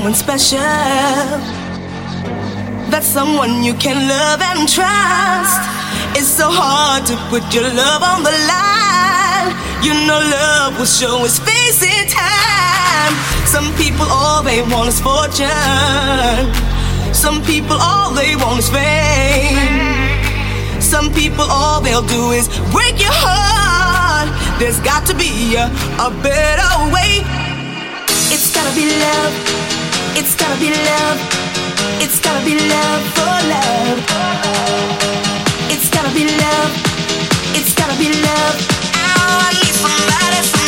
someone special. That's someone you can love and trust. It's so hard to put your love on the line. You know love will show its face in time. Some people all they want is fortune. Some people all they want is fame. Some people all they'll do is break your heart. There's got to be a, a better way. It's gotta be love. It's gotta be love. It's gotta be love for love. It's gotta be love. It's gotta be love. Oh, I need somebody.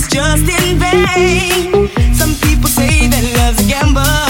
it's just in vain. Some people say that love's a gamble.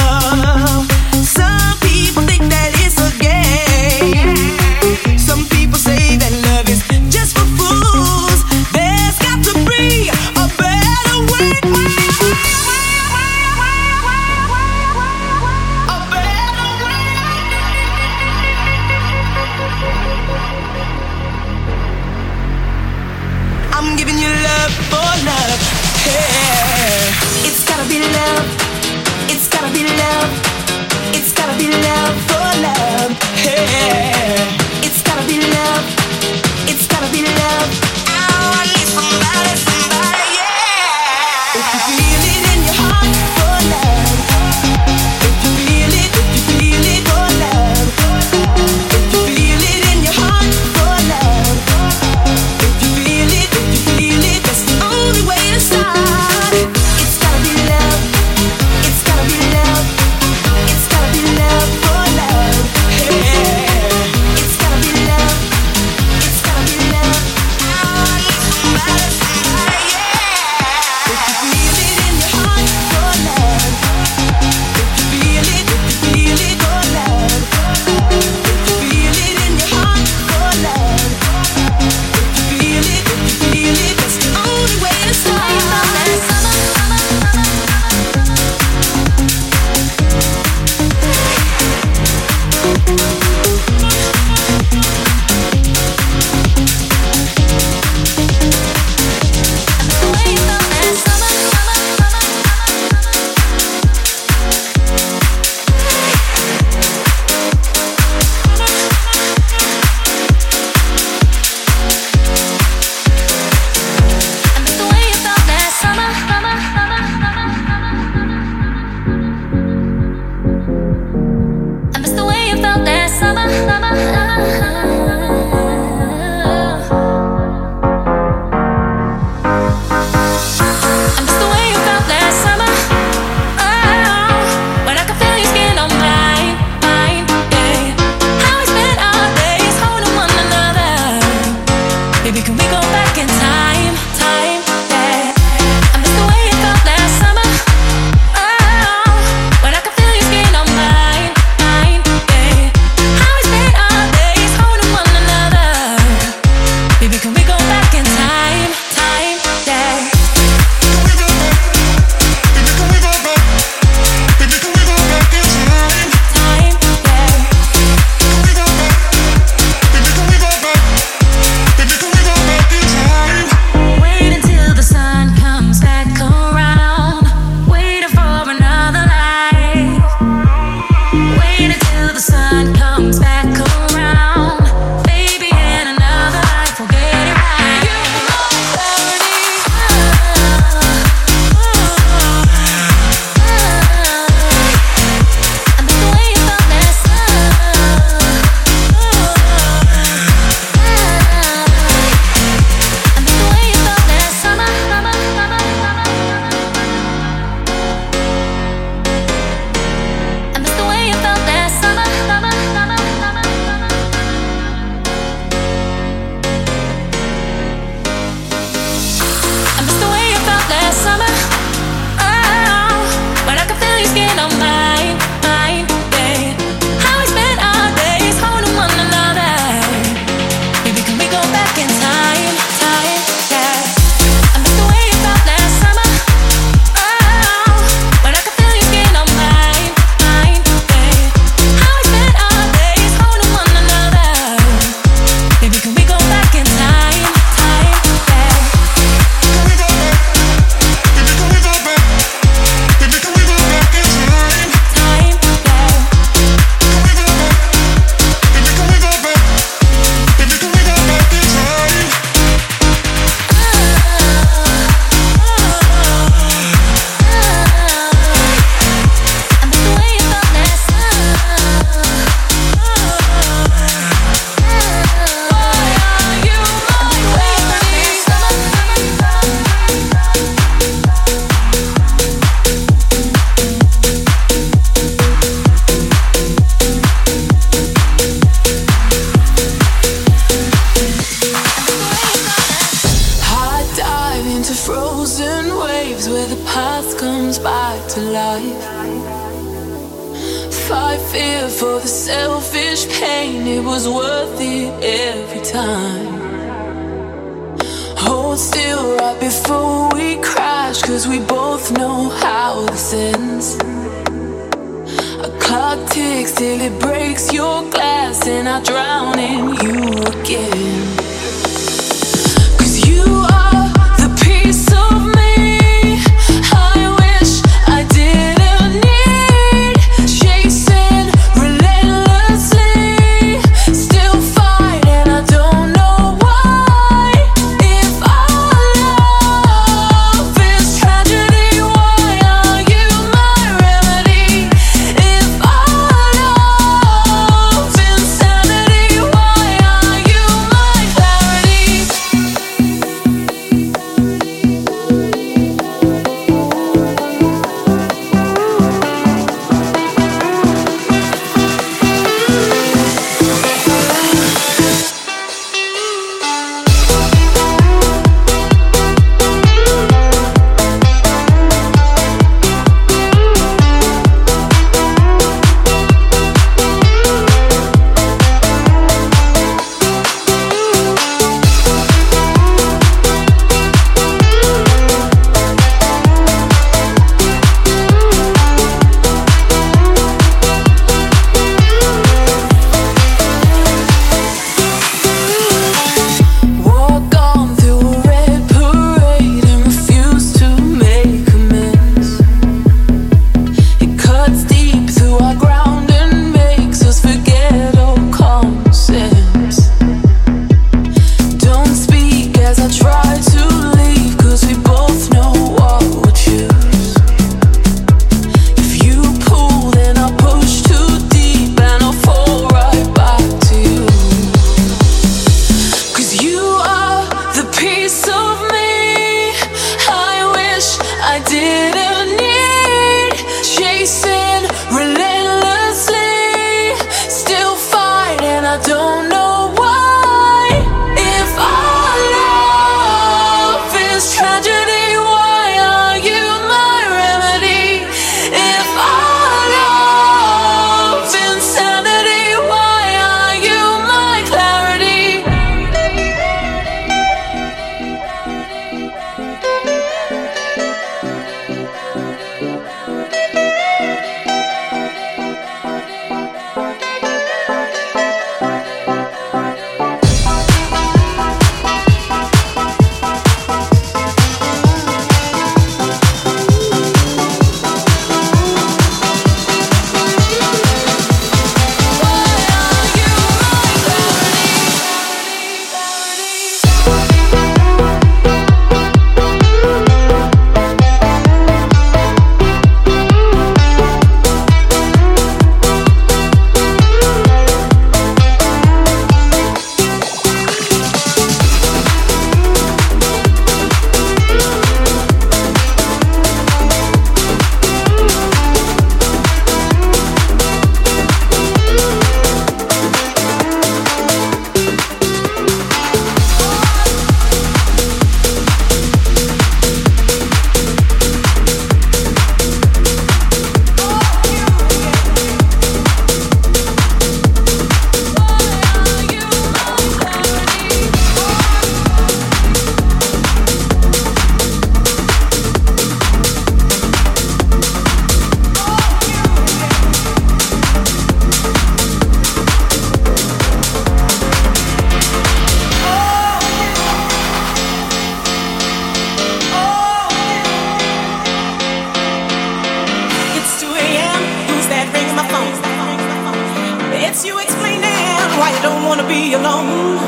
wanna be alone.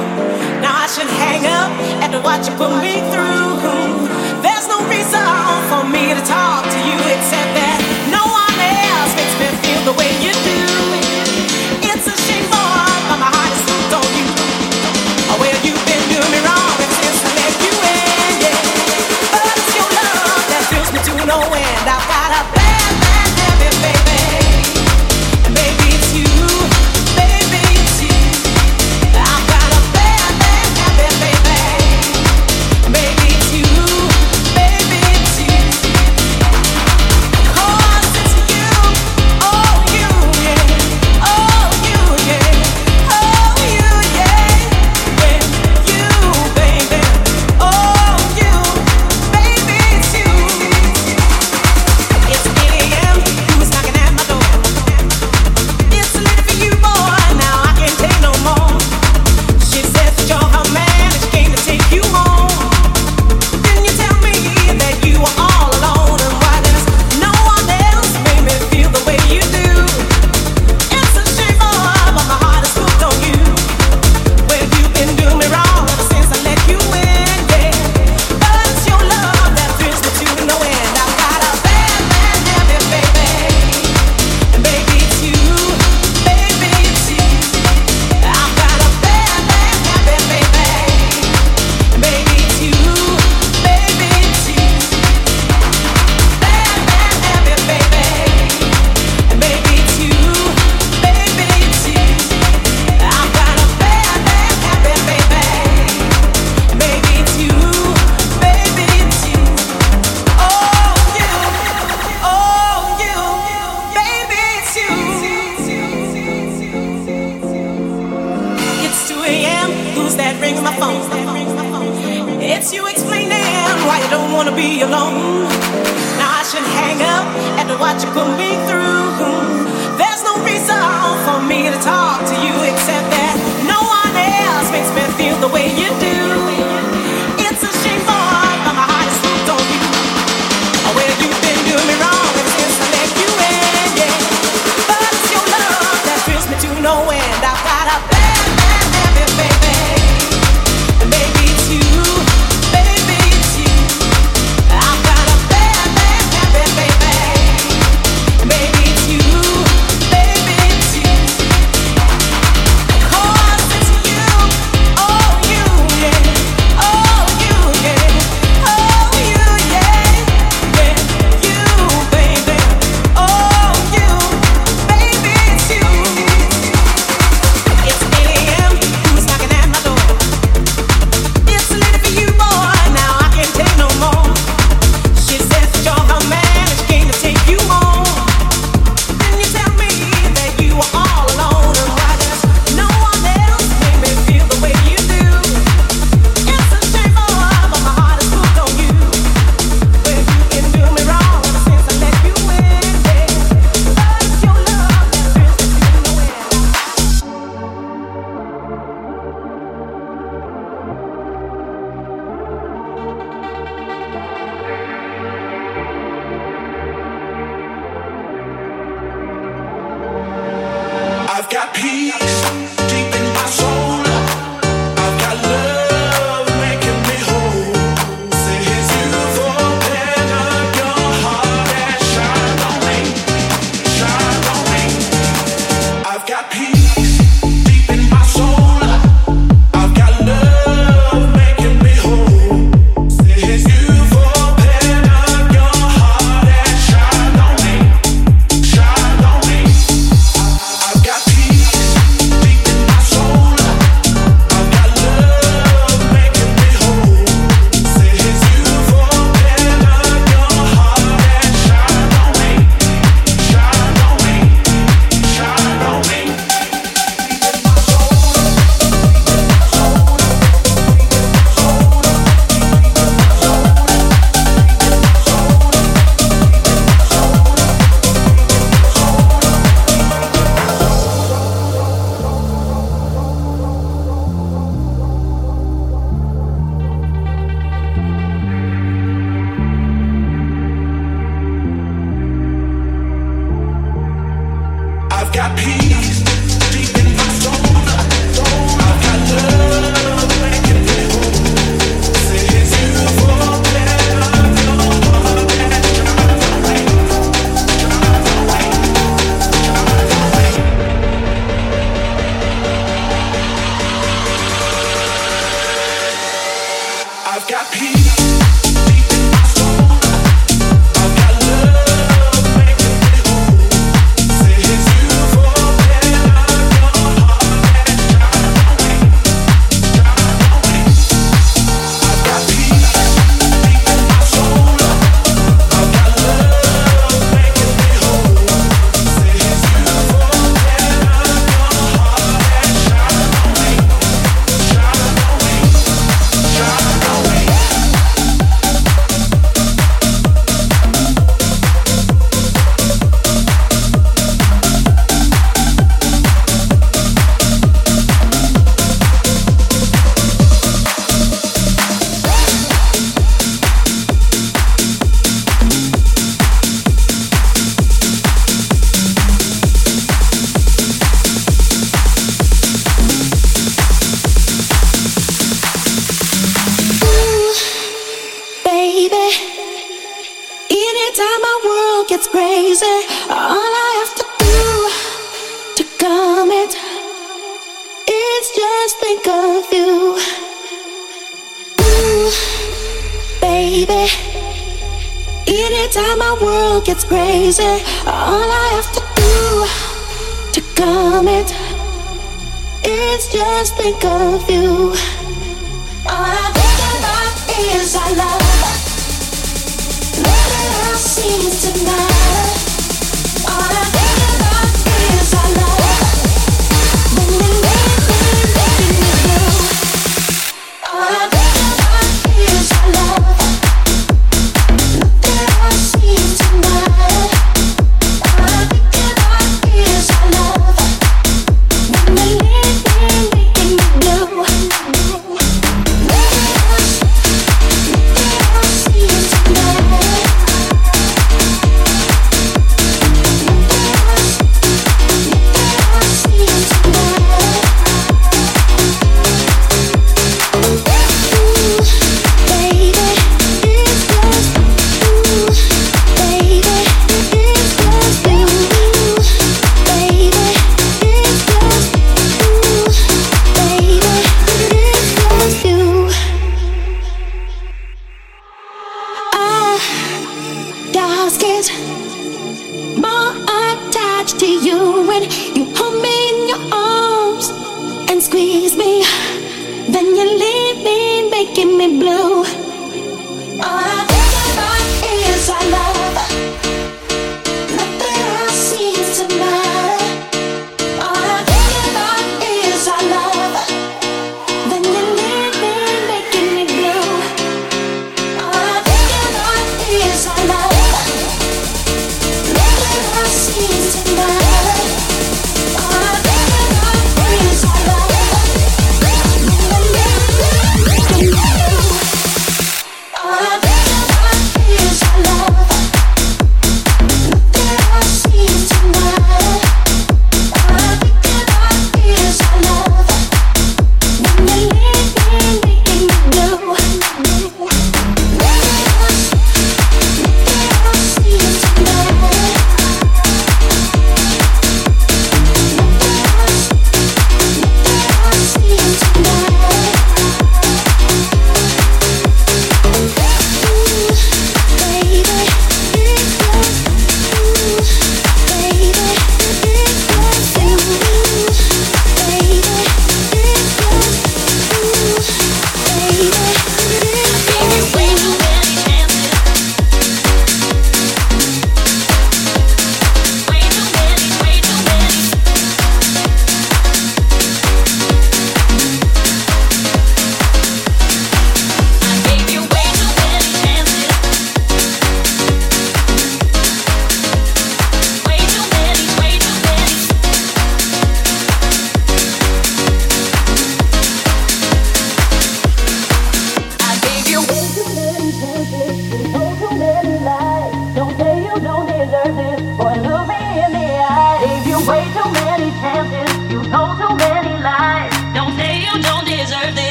Now I should hang up after what you put me through. There's no reason for me to talk to you except that no one else makes me feel the way you.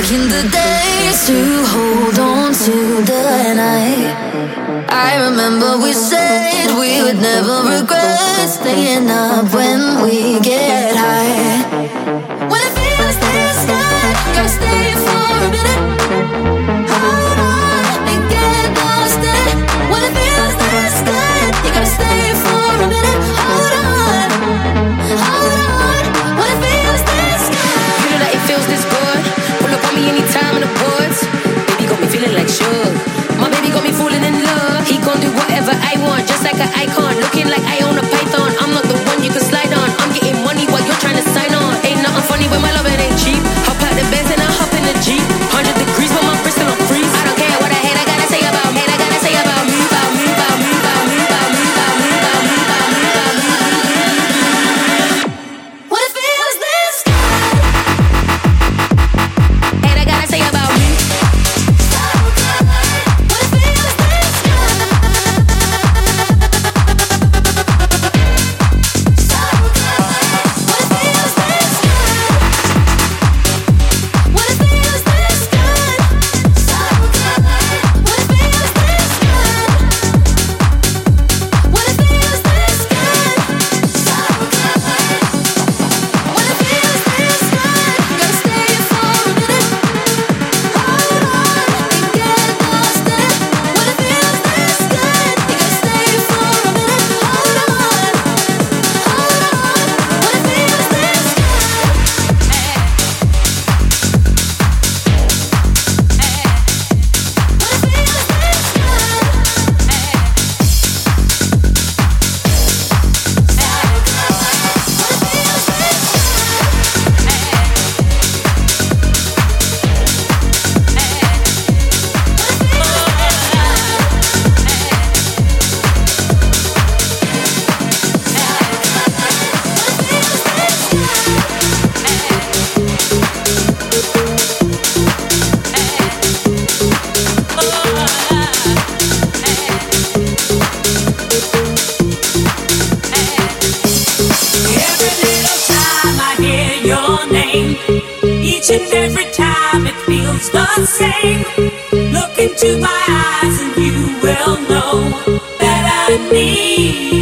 dark in the days to hold on to the night. I remember we said we would never regret staying up when we get high. want, just like an icon, looking like I own a name. Each and every time it feels the same. Look into my eyes and you will know that I need.